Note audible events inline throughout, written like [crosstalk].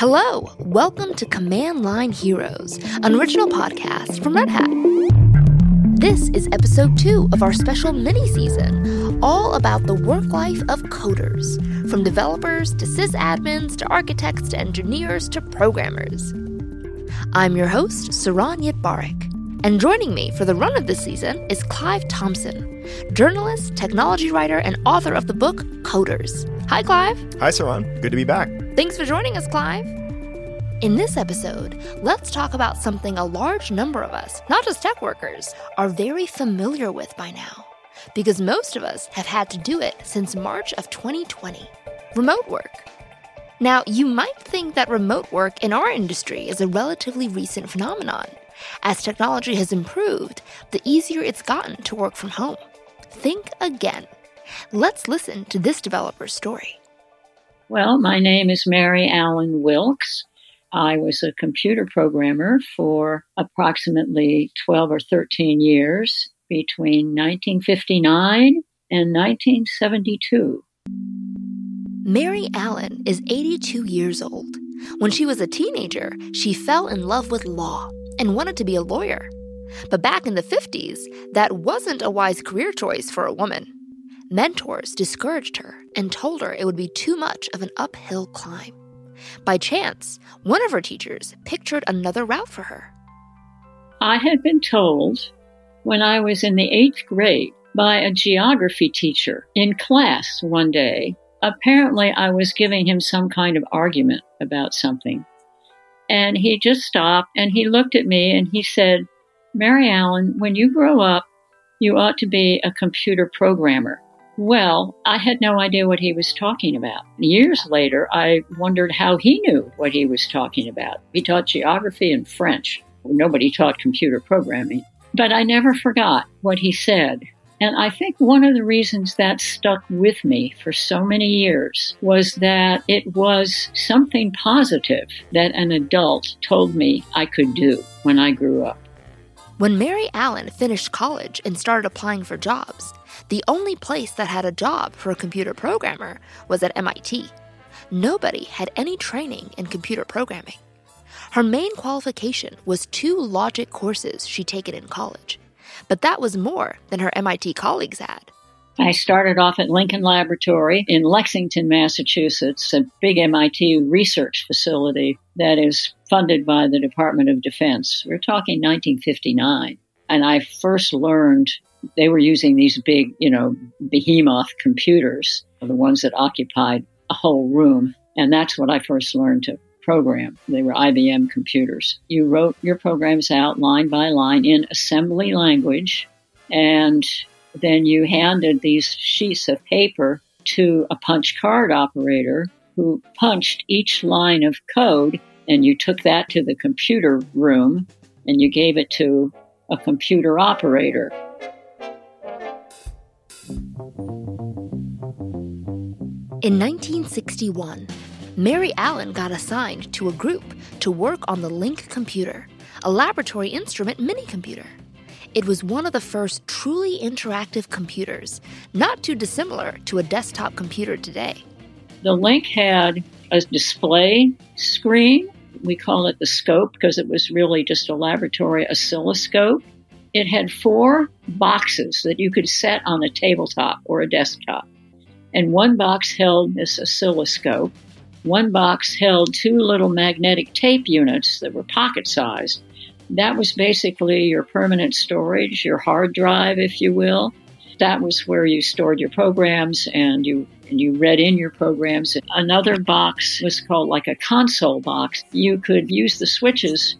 Hello, welcome to Command Line Heroes, an original podcast from Red Hat. This is episode two of our special mini season, all about the work life of coders, from developers to sysadmins to architects to engineers to programmers. I'm your host, Saron Yitbarek, and joining me for the run of this season is Clive Thompson, journalist, technology writer, and author of the book Coders. Hi, Clive. Hi, Saron. Good to be back. Thanks for joining us, Clive. In this episode, let's talk about something a large number of us, not just tech workers, are very familiar with by now. Because most of us have had to do it since March of 2020 remote work. Now, you might think that remote work in our industry is a relatively recent phenomenon. As technology has improved, the easier it's gotten to work from home. Think again. Let's listen to this developer's story. Well, my name is Mary Allen Wilkes. I was a computer programmer for approximately 12 or 13 years between 1959 and 1972. Mary Allen is 82 years old. When she was a teenager, she fell in love with law and wanted to be a lawyer. But back in the 50s, that wasn't a wise career choice for a woman. Mentors discouraged her and told her it would be too much of an uphill climb. By chance, one of her teachers pictured another route for her. I had been told when I was in the eighth grade by a geography teacher in class one day. Apparently, I was giving him some kind of argument about something. And he just stopped and he looked at me and he said, Mary Allen, when you grow up, you ought to be a computer programmer. Well, I had no idea what he was talking about. Years later, I wondered how he knew what he was talking about. He taught geography and French. Nobody taught computer programming. But I never forgot what he said. And I think one of the reasons that stuck with me for so many years was that it was something positive that an adult told me I could do when I grew up. When Mary Allen finished college and started applying for jobs, the only place that had a job for a computer programmer was at MIT. Nobody had any training in computer programming. Her main qualification was two logic courses she'd taken in college, but that was more than her MIT colleagues had. I started off at Lincoln Laboratory in Lexington, Massachusetts, a big MIT research facility that is funded by the Department of Defense. We're talking 1959. And I first learned they were using these big, you know, behemoth computers, the ones that occupied a whole room. And that's what I first learned to program. They were IBM computers. You wrote your programs out line by line in assembly language, and then you handed these sheets of paper to a punch card operator who punched each line of code, and you took that to the computer room and you gave it to a computer operator. In 1961, Mary Allen got assigned to a group to work on the LINC computer, a laboratory instrument mini computer. It was one of the first truly interactive computers, not too dissimilar to a desktop computer today. The LINC had a display screen. We call it the scope because it was really just a laboratory oscilloscope. It had four boxes that you could set on a tabletop or a desktop. And one box held this oscilloscope. One box held two little magnetic tape units that were pocket sized. That was basically your permanent storage, your hard drive, if you will. That was where you stored your programs and you and you read in your programs. Another box was called like a console box. You could use the switches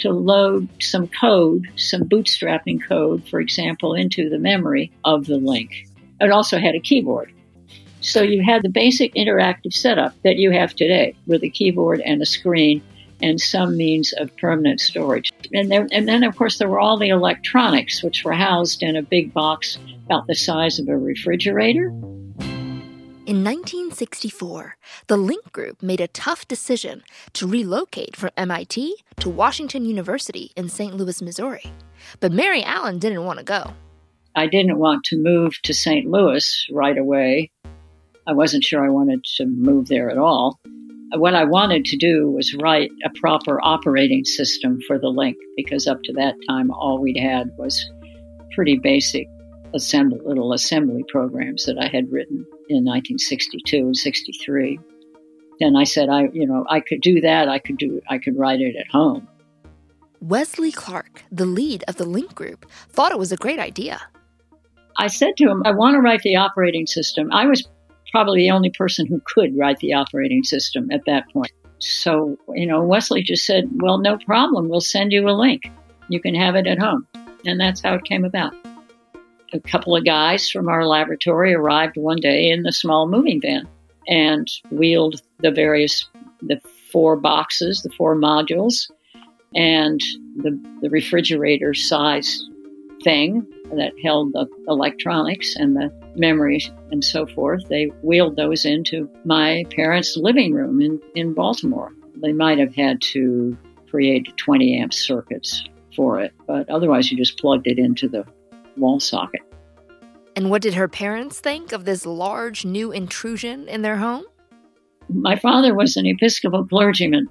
to load some code, some bootstrapping code, for example, into the memory of the LINC. It also had a keyboard. So you had the basic interactive setup that you have today with a keyboard and a screen and some means of permanent storage. And, there, and then, of course, there were all the electronics, which were housed in a big box about the size of a refrigerator. In 1964, the LINC Group made a tough decision to relocate from MIT to Washington University in St. Louis, Missouri. But Mary Allen didn't want to go. I didn't want to move to St. Louis right away. I wasn't sure I wanted to move there at all. What I wanted to do was write a proper operating system for the LINC because up to that time, all we'd had was pretty basic assembly, little assembly programs that I had written in 1962 and 63. And I said, I, you know, I could do that. I could do, I could write it at home. Wesley Clark, the lead of the LINC group, thought it was a great idea. I said to him, I want to write the operating system. I was probably the only person who could write the operating system at that point. So, you know, Wesley just said, Well, no problem. We'll send you a LINC. You can have it at home. And that's how it came about. A couple of guys from our laboratory arrived one day in the small moving van and wheeled the various, the four boxes, the four modules, and the, the refrigerator size thing that held the electronics and the memories and so forth. They wheeled those into my parents' living room in, in Baltimore. They might have had to create 20 amp circuits for it, but otherwise you just plugged it into the wall socket. And what did her parents think of this large new intrusion in their home? My father was an Episcopal clergyman,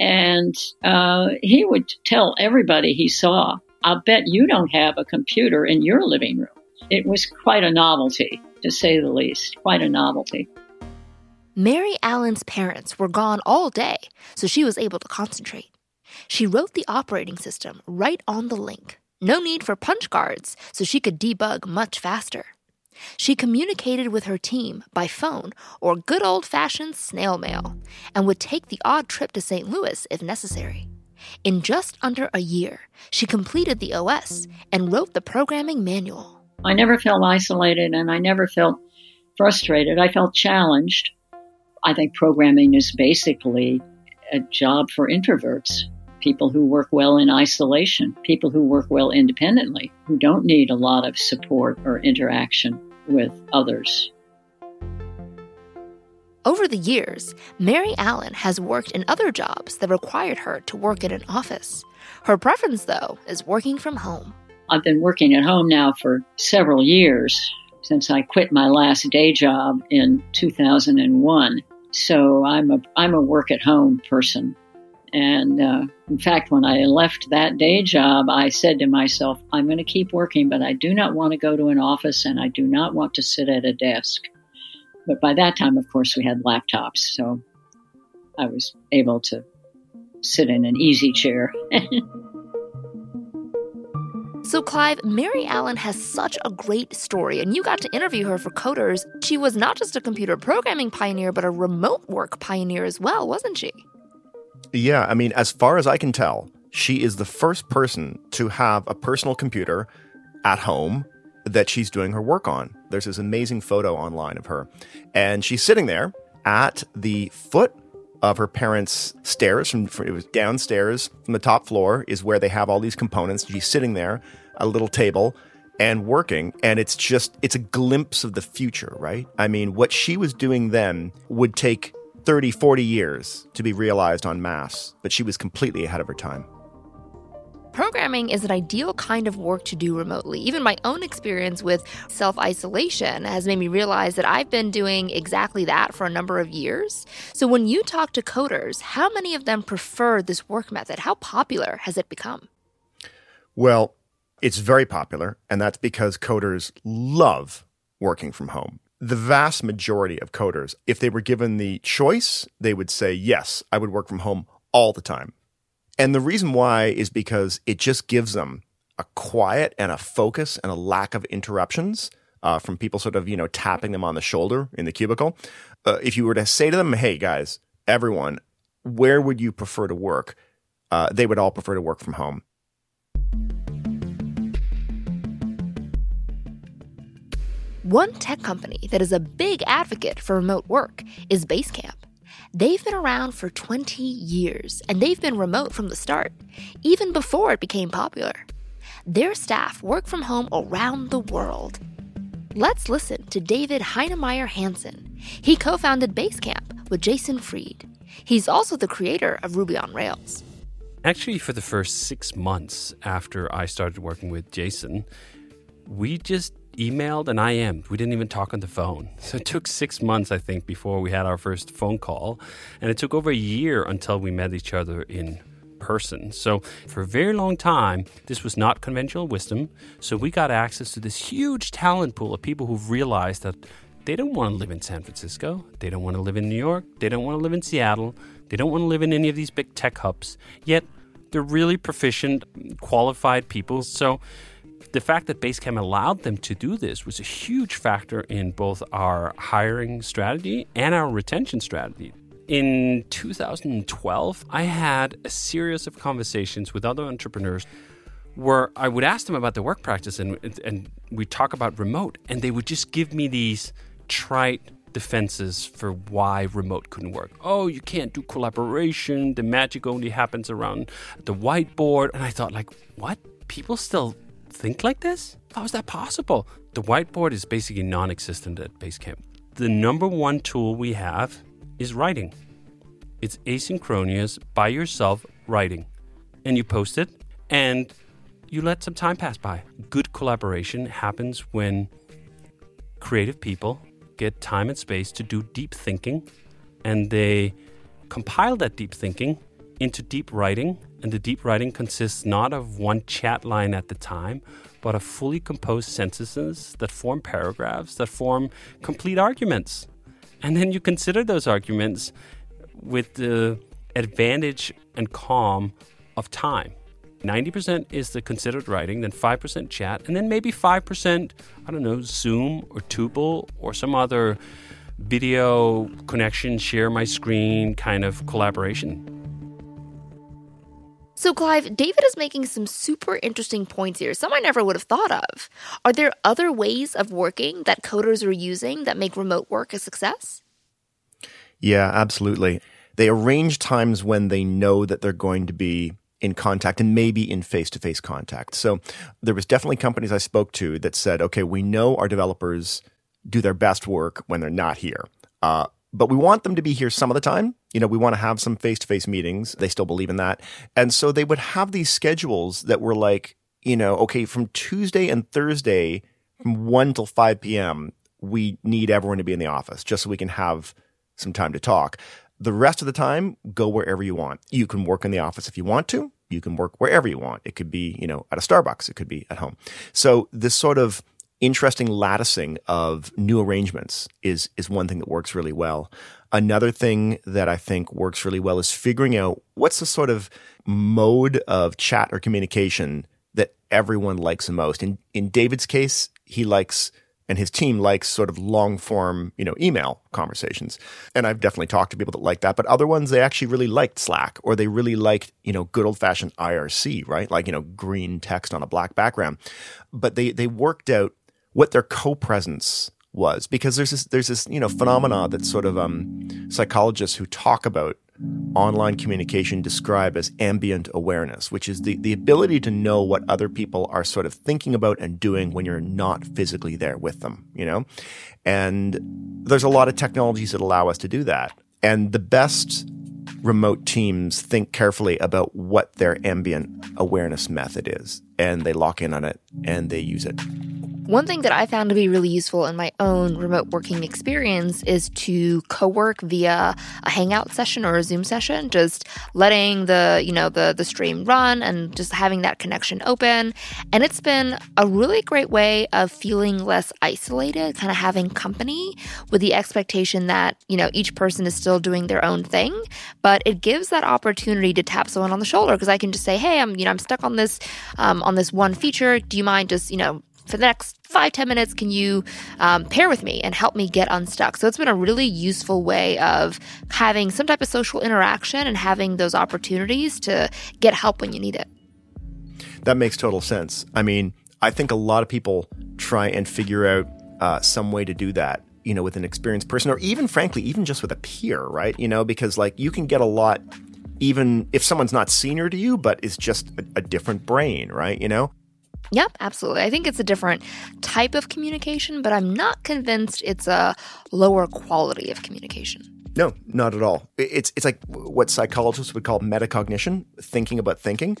and uh, he would tell everybody he saw I'll bet you don't have a computer in your living room. It was quite a novelty, to say the least, quite a novelty. Mary Allen's parents were gone all day, so she was able to concentrate. She wrote the operating system right on the LINC. No need for punch cards, so she could debug much faster. She communicated with her team by phone or good old fashioned snail mail and would take the odd trip to St. Louis if necessary. In just under a year, she completed the OS and wrote the programming manual. I never felt isolated and I never felt frustrated. I felt challenged. I think programming is basically a job for introverts, people who work well in isolation, people who work well independently, who don't need a lot of support or interaction with others. Over the years, Mary Allen has worked in other jobs that required her to work in an office. Her preference, though, is working from home. I've been working at home now for several years since I quit my last day job in 2001. So I'm a I'm a work at home person. And uh, in fact, when I left that day job, I said to myself, I'm going to keep working, but I do not want to go to an office and I do not want to sit at a desk. But by that time, of course, we had laptops, so I was able to sit in an easy chair. [laughs] so, Clive, Mary Allen has such a great story, and you got to interview her for Coders. She was not just a computer programming pioneer, but a remote work pioneer as well, wasn't she? Yeah, I mean, as far as I can tell, she is the first person to have a personal computer at home that she's doing her work on. There's this amazing photo online of her, and she's sitting there at the foot of her parents' stairs. From, it was downstairs from the top floor is where they have all these components. She's sitting there, a little table, and working, and it's just it's a glimpse of the future, right? I mean, what she was doing then would take 30, 40 years to be realized on mass, but she was completely ahead of her time. Programming is an ideal kind of work to do remotely. Even my own experience with self isolation has made me realize that I've been doing exactly that for a number of years. So, when you talk to coders, how many of them prefer this work method? How popular has it become? Well, it's very popular, and that's because coders love working from home. The vast majority of coders, if they were given the choice, they would say, Yes, I would work from home all the time. And the reason why is because it just gives them a quiet and a focus and a lack of interruptions uh, from people sort of, you know, tapping them on the shoulder in the cubicle. Uh, if you were to say to them, hey, guys, everyone, where would you prefer to work? Uh, they would all prefer to work from home. One tech company that is a big advocate for remote work is Basecamp. They've been around for 20 years and they've been remote from the start, even before it became popular. Their staff work from home around the world. Let's listen to David Heinemeier Hansson. He co founded Basecamp with Jason Fried. He's also the creator of Ruby on Rails. Actually, for the first six months after I started working with Jason, we just emailed and IM'd. We didn't even talk on the phone. [laughs] So it took six months, I think, before we had our first phone call. And it took over a year until we met each other in person. So for a very long time, this was not conventional wisdom. So we got access to this huge talent pool of people who've realized that they don't want to live in San Francisco. They don't want to live in New York. They don't want to live in Seattle. They don't want to live in any of these big tech hubs. Yet they're really proficient, qualified people. So the fact that Basecamp allowed them to do this was a huge factor in both our hiring strategy and our retention strategy. In 2012, I had a series of conversations with other entrepreneurs where I would ask them about their work practice and, and we talk about remote, and they would just give me these trite defenses for why remote couldn't work. Oh, you can't do collaboration. The magic only happens around the whiteboard. And I thought, like, what? People still think like this? How is that possible? The whiteboard is basically non existent at Basecamp. The number one tool we have is writing. It's asynchronous, by yourself writing. And you post it and you let some time pass by. Good collaboration happens when creative people get time and space to do deep thinking and they compile that deep thinking into deep writing. And the deep writing consists not of one chat line at the time, but of fully composed sentences that form paragraphs, that form complete arguments. And then you consider those arguments with the advantage and calm of time. 90% is the considered writing, then 5% chat, and then maybe 5%, I don't know, Zoom or Tuple or some other video connection, share my screen kind of collaboration. So, Clive, David is making some super interesting points here, some I never would have thought of. Are there other ways of working that coders are using that make remote work a success? Yeah, absolutely. They arrange times when they know that they're going to be in contact and maybe in face to face contact. So there was definitely companies I spoke to that said, okay, we know our developers do their best work when they're not here. Uh, but we want them to be here some of the time. You know, we want to have some face to face meetings. They still believe in that. And so they would have these schedules that were like, you know, okay, from Tuesday and Thursday, from 1 till 5 p.m., we need everyone to be in the office just so we can have some time to talk. The rest of the time, go wherever you want. You can work in the office if you want to. You can work wherever you want. It could be, you know, at a Starbucks. It could be at home. So this sort of interesting latticing of new arrangements is is one thing that works really well. Another thing that I think works really well is figuring out what's the sort of mode of chat or communication that everyone likes the most. In in David's case, he likes and his team likes sort of long form, you know, email conversations. And I've definitely talked to people that like that, but other ones they actually really liked Slack or they really liked, you know, good old fashioned IRC, right? Like, you know, green text on a black background. But they they worked out what their co-presence was because there's this there's this, you know, phenomena that sort of um psychologists who talk about online communication describe as ambient awareness, which is the, the ability to know what other people are sort of thinking about and doing when you're not physically there with them, you know? And there's a lot of technologies that allow us to do that. And the best remote teams think carefully about what their ambient awareness method is and they lock in on it and they use it. One thing that I found to be really useful in my own remote working experience is to co-work via a hangout session or a Zoom session, just letting the, you know, the the stream run and just having that connection open. And it's been a really great way of feeling less isolated, kind of having company with the expectation that, you know, each person is still doing their own thing, but it gives that opportunity to tap someone on the shoulder because I can just say, "Hey, I'm, you know, I'm stuck on this um, on this one feature. Do you mind just, you know, for the next five ten minutes, can you um, pair with me and help me get unstuck? So it's been a really useful way of having some type of social interaction and having those opportunities to get help when you need it. That makes total sense. I mean, I think a lot of people try and figure out uh, some way to do that you know with an experienced person or even frankly even just with a peer right you know because like you can get a lot even if someone's not senior to you but is just a, a different brain right you know Yep, absolutely. I think it's a different type of communication, but I'm not convinced it's a lower quality of communication. No, not at all. It's it's like what psychologists would call metacognition, thinking about thinking.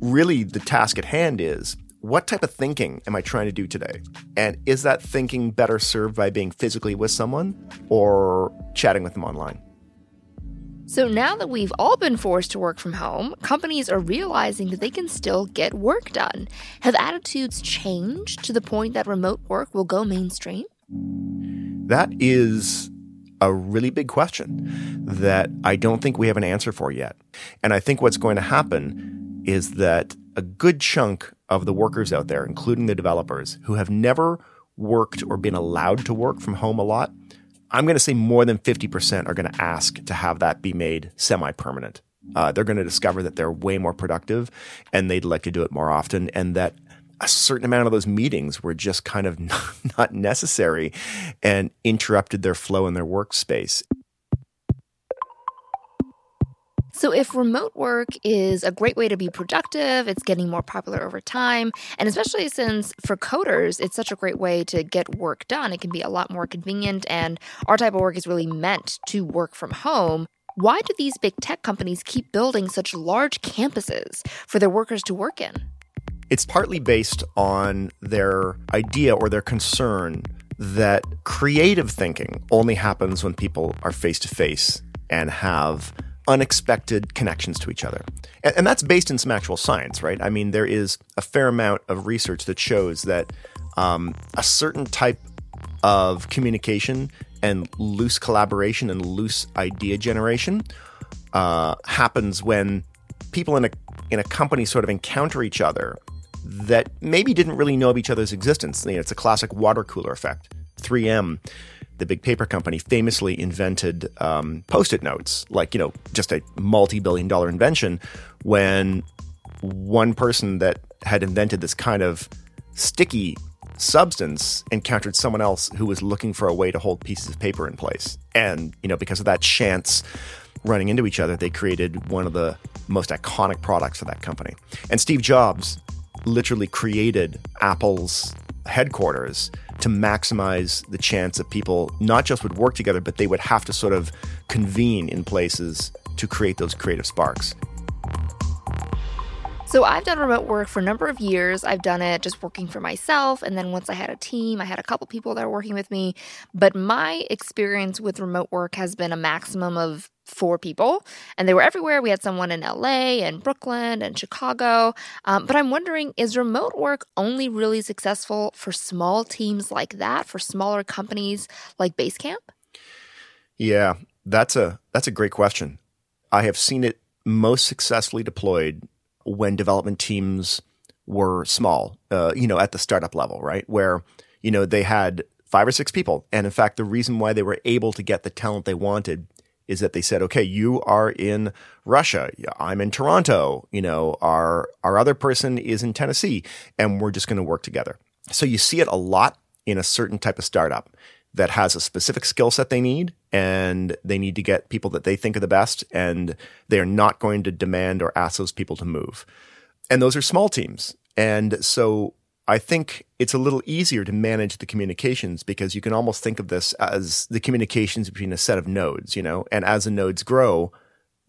Really, the task at hand is what type of thinking am I trying to do today? And is that thinking better served by being physically with someone or chatting with them online? So now that we've all been forced to work from home, companies are realizing that they can still get work done. Have attitudes changed to the point that remote work will go mainstream? That is a really big question that I don't think we have an answer for yet. And I think what's going to happen is that a good chunk of the workers out there, including the developers, who have never worked or been allowed to work from home a lot, I'm going to say more than 50% are going to ask to have that be made semi permanent. Uh, they're going to discover that they're way more productive and they'd like to do it more often, and that a certain amount of those meetings were just kind of [laughs] not necessary and interrupted their flow in their workspace. So, if remote work is a great way to be productive, it's getting more popular over time. And especially since for coders, it's such a great way to get work done, it can be a lot more convenient. And our type of work is really meant to work from home. Why do these big tech companies keep building such large campuses for their workers to work in? It's partly based on their idea or their concern that creative thinking only happens when people are face to face and have unexpected connections to each other. And, and, that's based in some actual science, right? I mean, there is a fair amount of research that shows that um, a certain type of communication and loose collaboration and loose idea generation uh, happens when people in a in a company sort of encounter each other that maybe didn't really know of each other's existence. You know, it's a classic water cooler effect. 3M the big paper company, famously invented um, post-it notes, like you know, just a multi-billion-dollar invention. When one person that had invented this kind of sticky substance encountered someone else who was looking for a way to hold pieces of paper in place, and you know, because of that chance running into each other, they created one of the most iconic products of that company. And Steve Jobs literally created Apple's headquarters to maximize the chance that people not just would work together, but they would have to sort of convene in places to create those creative sparks. So I've done remote work for a number of years. I've done it just working for myself. And then once I had a team, I had a couple people that were working with me. But my experience with remote work has been a maximum of four people, and they were everywhere. We had someone in LA and Brooklyn and Chicago. Um, but I'm wondering is remote work only really successful for small teams like that, for smaller companies like Basecamp? Yeah, that's a that's a great question. I have seen it most successfully deployed when development teams were small, uh, you know, at the startup level, right? Where, you know, they had five or six people. And in fact, the reason why they were able to get the talent they wanted is that they said, okay, you are in Russia. I'm in Toronto. You know, our, our other person is in Tennessee and we're just going to work together. So you see it a lot in a certain type of startup that has a specific skill set they need and they need to get people that they think are the best and they are not going to demand or ask those people to move. And those are small teams. And so I think it's a little easier to manage the communications because you can almost think of this as the communications between a set of nodes, you know, and as the nodes grow,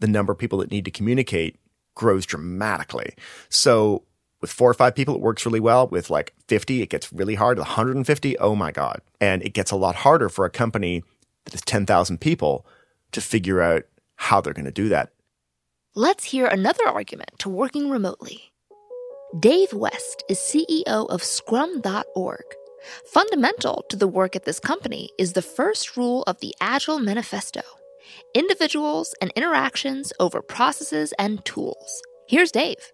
the number of people that need to communicate grows dramatically. So with four or five people, it works really well. With like 50, it gets really hard. 150, oh my God. And it gets a lot harder for a company that is 10,000 people to figure out how they're going to do that. Let's hear another argument to working remotely. Dave West is CEO of Scrum.org. Fundamental to the work at this company is the first rule of the Agile Manifesto individuals and interactions over processes and tools. Here's Dave.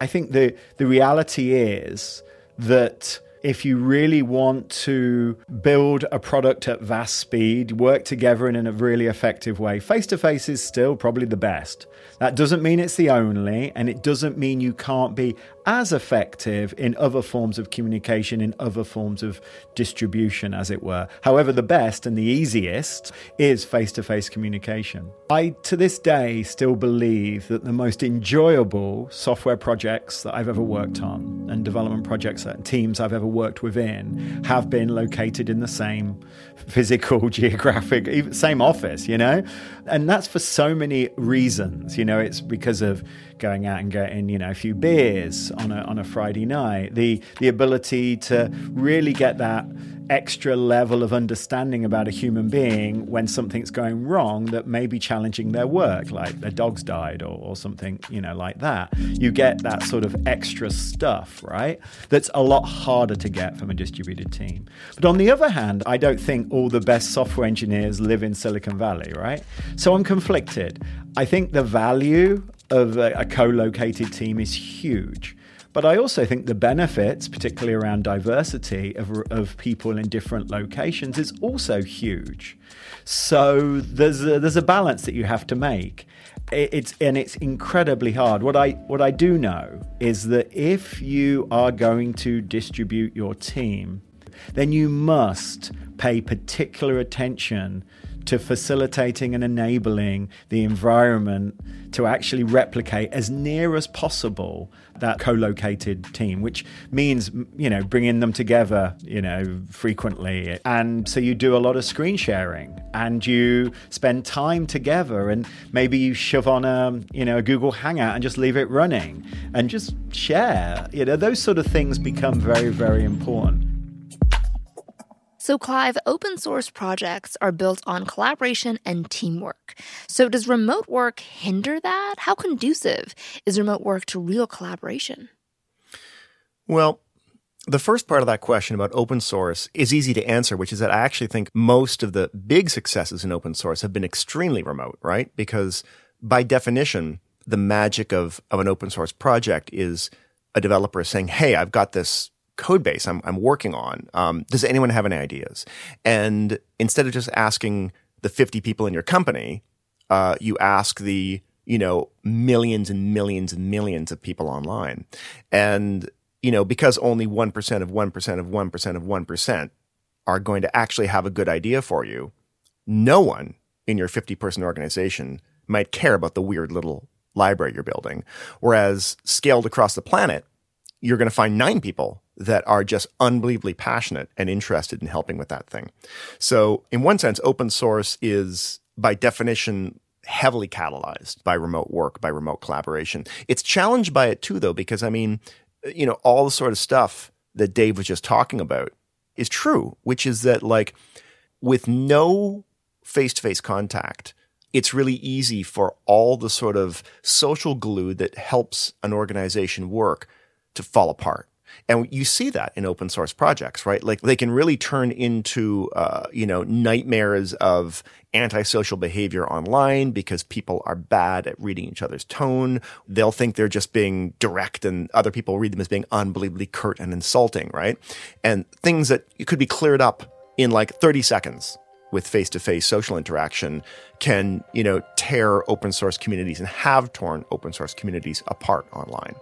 I think the, the reality is that if you really want to build a product at vast speed, work together in a really effective way, face to face is still probably the best. That doesn't mean it's the only, and it doesn't mean you can't be as effective in other forms of communication, in other forms of distribution, as it were. However, the best and the easiest is face to face communication. I, to this day, still believe that the most enjoyable software projects that I've ever worked on and development projects and teams I've ever worked within have been located in the same physical, [laughs] geographic, same office, you know? And that's for so many reasons. You know, it's because of going out and getting, you know, a few beers on a on a Friday night, the the ability to really get that extra level of understanding about a human being when something's going wrong that may be challenging their work, like their dog's died or, or something, you know, like that. You get that sort of extra stuff, right? That's a lot harder to get from a distributed team. But on the other hand, I don't think all the best software engineers live in Silicon Valley, right? So I'm conflicted. I think the value of a, a co located team is huge. But I also think the benefits, particularly around diversity of, of people in different locations, is also huge. So there's a, there's a balance that you have to make. It's and it's incredibly hard. What I what I do know is that if you are going to distribute your team, then you must pay particular attention to facilitating and enabling the environment to actually replicate as near as possible that co-located team which means you know bringing them together you know frequently. And so you do a lot of screen sharing and you spend time together and maybe you shove on a you know a Google Hangout and just leave it running and just share. You know those sort of things become very very important so, Clive, open source projects are built on collaboration and teamwork. So, does remote work hinder that? How conducive is remote work to real collaboration? Well, the first part of that question about open source is easy to answer, which is that I actually think most of the big successes in open source have been extremely remote, right? Because by definition, the magic of, of an open source project is a developer saying, Hey, I've got this code base I'm, I'm working on. Um, does anyone have any ideas? And instead of just asking the 50 people in your company, uh, you ask the, you know, millions and millions and millions of people online. And, you know, because only 1% of 1% of 1% of 1% are going to actually have a good idea for you, no one in your 50 person organization might care about the weird little library you're building. Whereas scaled across the planet, you're going to find nine people that are just unbelievably passionate and interested in helping with that thing. So, in one sense, open source is by definition heavily catalyzed by remote work, by remote collaboration. It's challenged by it too, though, because I mean, you know, all the sort of stuff that Dave was just talking about is true, which is that like with no face to face contact, it's really easy for all the sort of social glue that helps an organization work to fall apart. And you see that in open source projects, right? Like they can really turn into, uh, you know, nightmares of antisocial behavior online because people are bad at reading each other's tone. They'll think they're just being direct and other people read them as being unbelievably curt and insulting, right? And things that could be cleared up in like 30 seconds with face-to-face social interaction can, you know, tear open source communities and have torn open source communities apart online.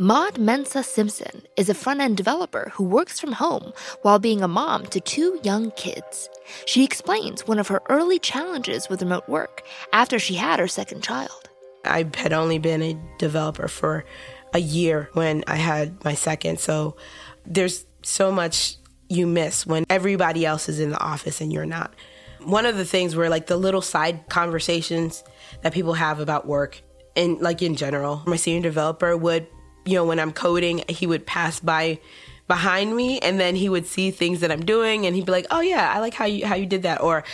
Maud Mensa Simpson is a front end developer who works from home while being a mom to two young kids. She explains one of her early challenges with remote work after she had her second child. I had only been a developer for a year when I had my second, so there's so much you miss when everybody else is in the office and you're not. One of the things were like the little side conversations that people have about work and like in general. My senior developer would you know, when I'm coding, he would pass by behind me and then he would see things that I'm doing and he'd be like, "Oh yeah, I like how you how you did that," or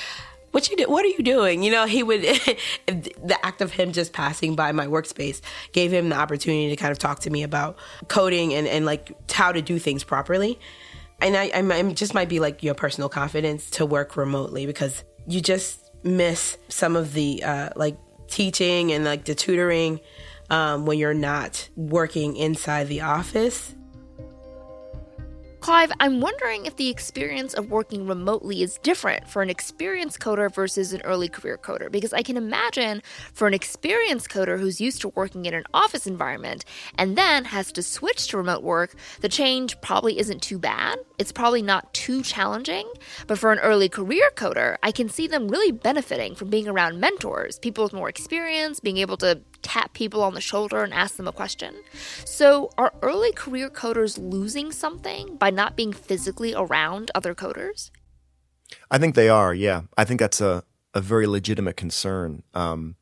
what you did, what are you doing? You know, he would, [laughs] the act of him just passing by my workspace gave him the opportunity to kind of talk to me about coding and, and like how to do things properly. And I, I just might be like your personal confidence to work remotely because you just miss some of the uh, like teaching and like the tutoring um, when you're not working inside the office. Clive, I'm wondering if the experience of working remotely is different for an experienced coder versus an early career coder. Because I can imagine for an experienced coder who's used to working in an office environment and then has to switch to remote work, the change probably isn't too bad. It's probably not too challenging. But for an early career coder, I can see them really benefiting from being around mentors, people with more experience, being able to tap people on the shoulder and ask them a question. So, are early career coders losing something by not being physically around other coders? I think they are, yeah. I think that's a, a very legitimate concern. Um,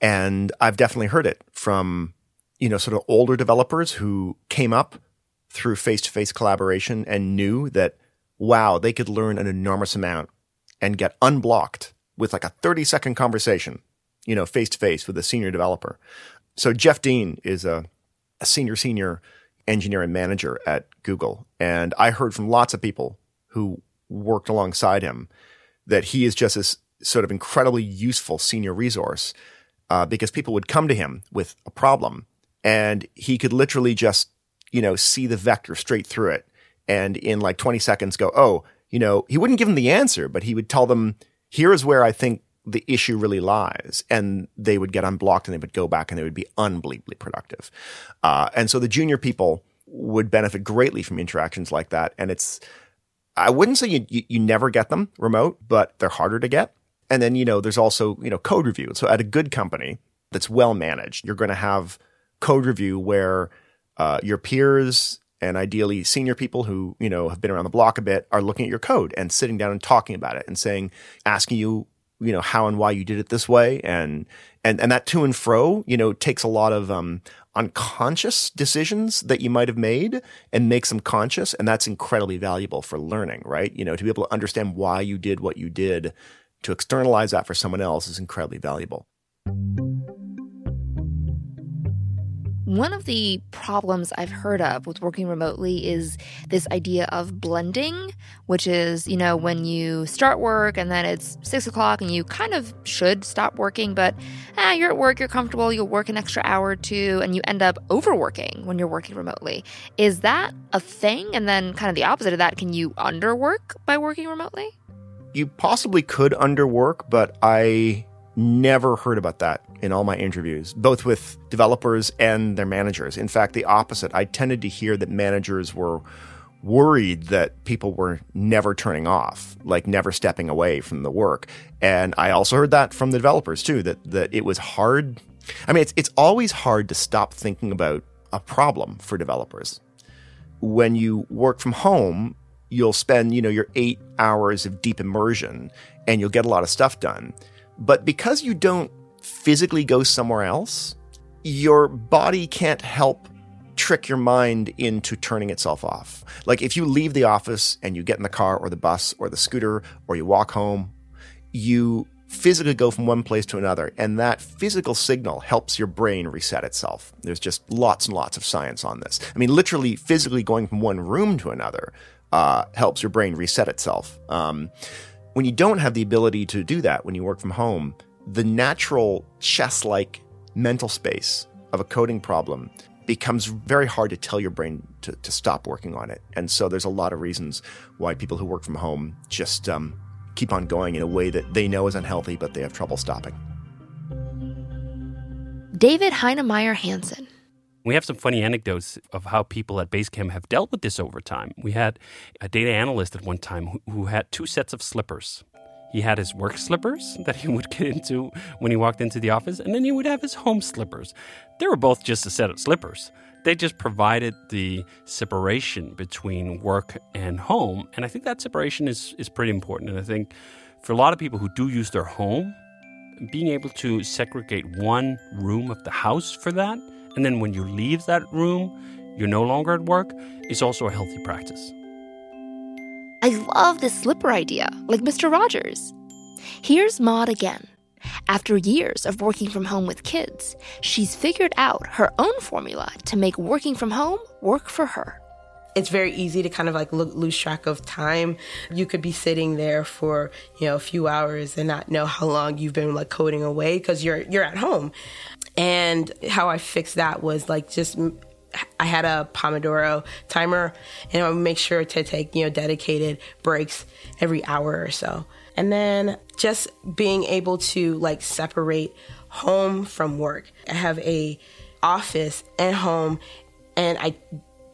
and I've definitely heard it from, you know, sort of older developers who came up through face to face collaboration and knew that, wow, they could learn an enormous amount and get unblocked with like a 30 second conversation, you know, face to face with a senior developer. So Jeff Dean is a, a senior, senior engineer and manager at Google. And I heard from lots of people who worked alongside him that he is just this sort of incredibly useful senior resource uh, because people would come to him with a problem and he could literally just, you know, see the vector straight through it. And in like 20 seconds go, oh, you know, he wouldn't give them the answer, but he would tell them, here's where I think the issue really lies. And they would get unblocked and they would go back and they would be unbelievably productive. Uh, and so the junior people would benefit greatly from interactions like that. And it's, I wouldn't say you, you, you never get them remote, but they're harder to get. And then, you know, there's also, you know, code review. So at a good company that's well managed, you're going to have code review where uh, your peers and ideally senior people who, you know, have been around the block a bit are looking at your code and sitting down and talking about it and saying, asking you, you know, how and why you did it this way. And, and, and that to and fro, you know, takes a lot of, um, unconscious decisions that you might have made and makes them conscious. And that's incredibly valuable for learning, right? You know, to be able to understand why you did what you did, to externalize that for someone else is incredibly valuable. One of the problems I've heard of with working remotely is this idea of blending, which is, you know, when you start work and then it's six o'clock and you kind of should stop working, but ah, you're at work, you're comfortable, you'll work an extra hour or two, and you end up overworking when you're working remotely. Is that a thing? And then, kind of the opposite of that, can you underwork by working remotely? You possibly could underwork, but I never heard about that in all my interviews, both with developers and their managers. In fact, the opposite. I tended to hear that managers were worried that people were never turning off, like never stepping away from the work. And I also heard that from the developers too, that that it was hard. I mean, it's it's always hard to stop thinking about a problem for developers. When you work from home, you'll spend, you know, your 8 hours of deep immersion and you'll get a lot of stuff done. But because you don't physically go somewhere else, your body can't help trick your mind into turning itself off. Like if you leave the office and you get in the car or the bus or the scooter or you walk home, you physically go from one place to another. And that physical signal helps your brain reset itself. There's just lots and lots of science on this. I mean, literally, physically going from one room to another uh, helps your brain reset itself. Um, when you don't have the ability to do that when you work from home, the natural chess like mental space of a coding problem becomes very hard to tell your brain to, to stop working on it. And so there's a lot of reasons why people who work from home just um, keep on going in a way that they know is unhealthy, but they have trouble stopping. David Heinemeier Hansson we have some funny anecdotes of how people at Basecamp have dealt with this over time. We had a data analyst at one time who, who had two sets of slippers. He had his work slippers [laughs] that he would get into when he walked into the office, and then he would have his home slippers. They were both just a set of slippers. They just provided the separation between work and home. And I think that separation is, is pretty important. And I think for a lot of people who do use their home, being able to segregate one room of the house for that and then when you leave that room, you're no longer at work, is also a healthy practice. I love this slipper idea, like Mr. Rogers. Here's Maud again. After years of working from home with kids, she's figured out her own formula to make working from home work for her. It's very easy to kind of like lose track of time. You could be sitting there for, you know, a few hours and not know how long you've been like coding away because you're you're at home. And how I fixed that was like just I had a Pomodoro timer and I would make sure to take, you know, dedicated breaks every hour or so. And then just being able to like separate home from work. I have a office and home and I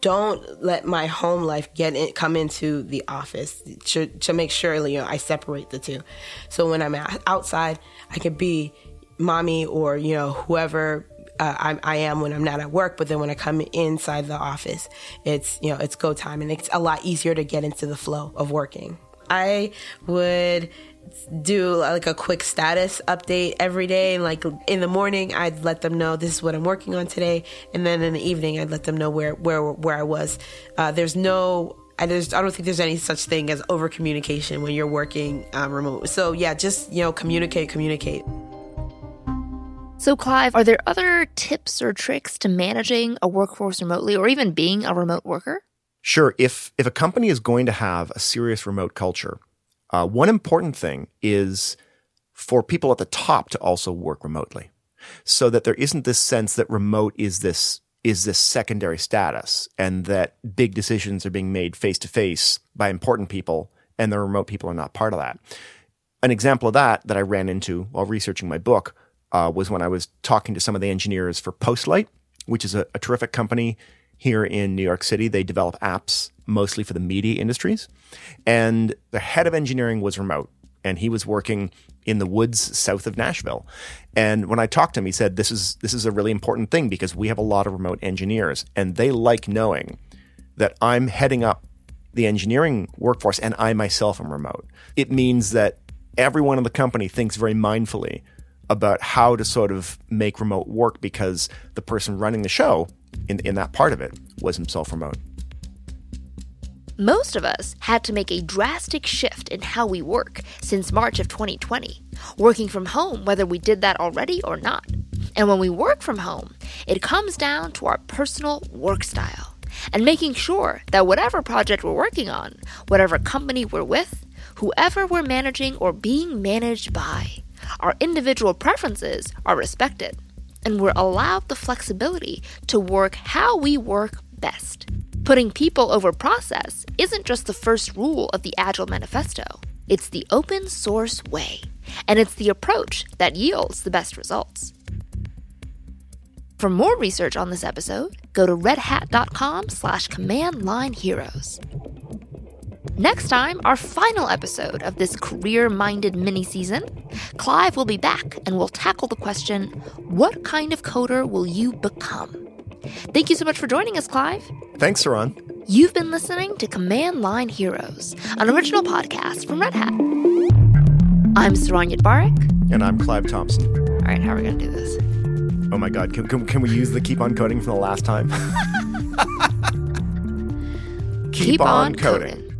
don't let my home life get in, come into the office to, to make sure you know I separate the two. So when I'm outside, I could be mommy or you know whoever uh, I, I am when I'm not at work. But then when I come inside the office, it's you know it's go time, and it's a lot easier to get into the flow of working. I would do like a quick status update every day. And like in the morning, I'd let them know this is what I'm working on today, and then in the evening, I'd let them know where where where I was. Uh, there's no. I, just, I don't think there's any such thing as over communication when you're working um, remote. So yeah, just you know, communicate, communicate. So, Clive, are there other tips or tricks to managing a workforce remotely or even being a remote worker? Sure. If, if a company is going to have a serious remote culture, uh, one important thing is for people at the top to also work remotely so that there isn't this sense that remote is this is this secondary status and that big decisions are being made face to face by important people and the remote people are not part of that. An example of that that I ran into while researching my book uh, was when I was talking to some of the engineers for Postlight, which is a, a terrific company here in New York City. They develop apps mostly for the media industries. And the head of engineering was remote, and he was working in the woods south of Nashville. And when I talked to him, he said, This is this is a really important thing because we have a lot of remote engineers, and they like knowing that I'm heading up the engineering workforce and I myself am remote. It means that everyone in the company thinks very mindfully about how to sort of make remote work because the person running the show in, in that part of it was himself remote. Most of us had to make a drastic shift in how we work since March of 2020, working from home whether we did that already or not. And when we work from home, it comes down to our personal work style and making sure that whatever project we're working on, whatever company we're with, whoever we're managing or being managed by, our individual preferences are respected, and we're allowed the flexibility to work how we work best. Putting people over process isn't just the first rule of the Agile Manifesto, it's the open source way, and it's the approach that yields the best results. For more research on this episode, go to redhat.com slash command line heroes. Next time, our final episode of this career minded mini season, Clive will be back and we'll tackle the question what kind of coder will you become? Thank you so much for joining us, Clive. Thanks, Saron. You've been listening to Command Line Heroes, an original podcast from Red Hat. I'm Saron Yitbarek. And I'm Clive Thompson. All right, how are we going to do this? Oh my God, can, can, can we use the keep on coding from the last time? [laughs] keep, keep, on, on coding. coding.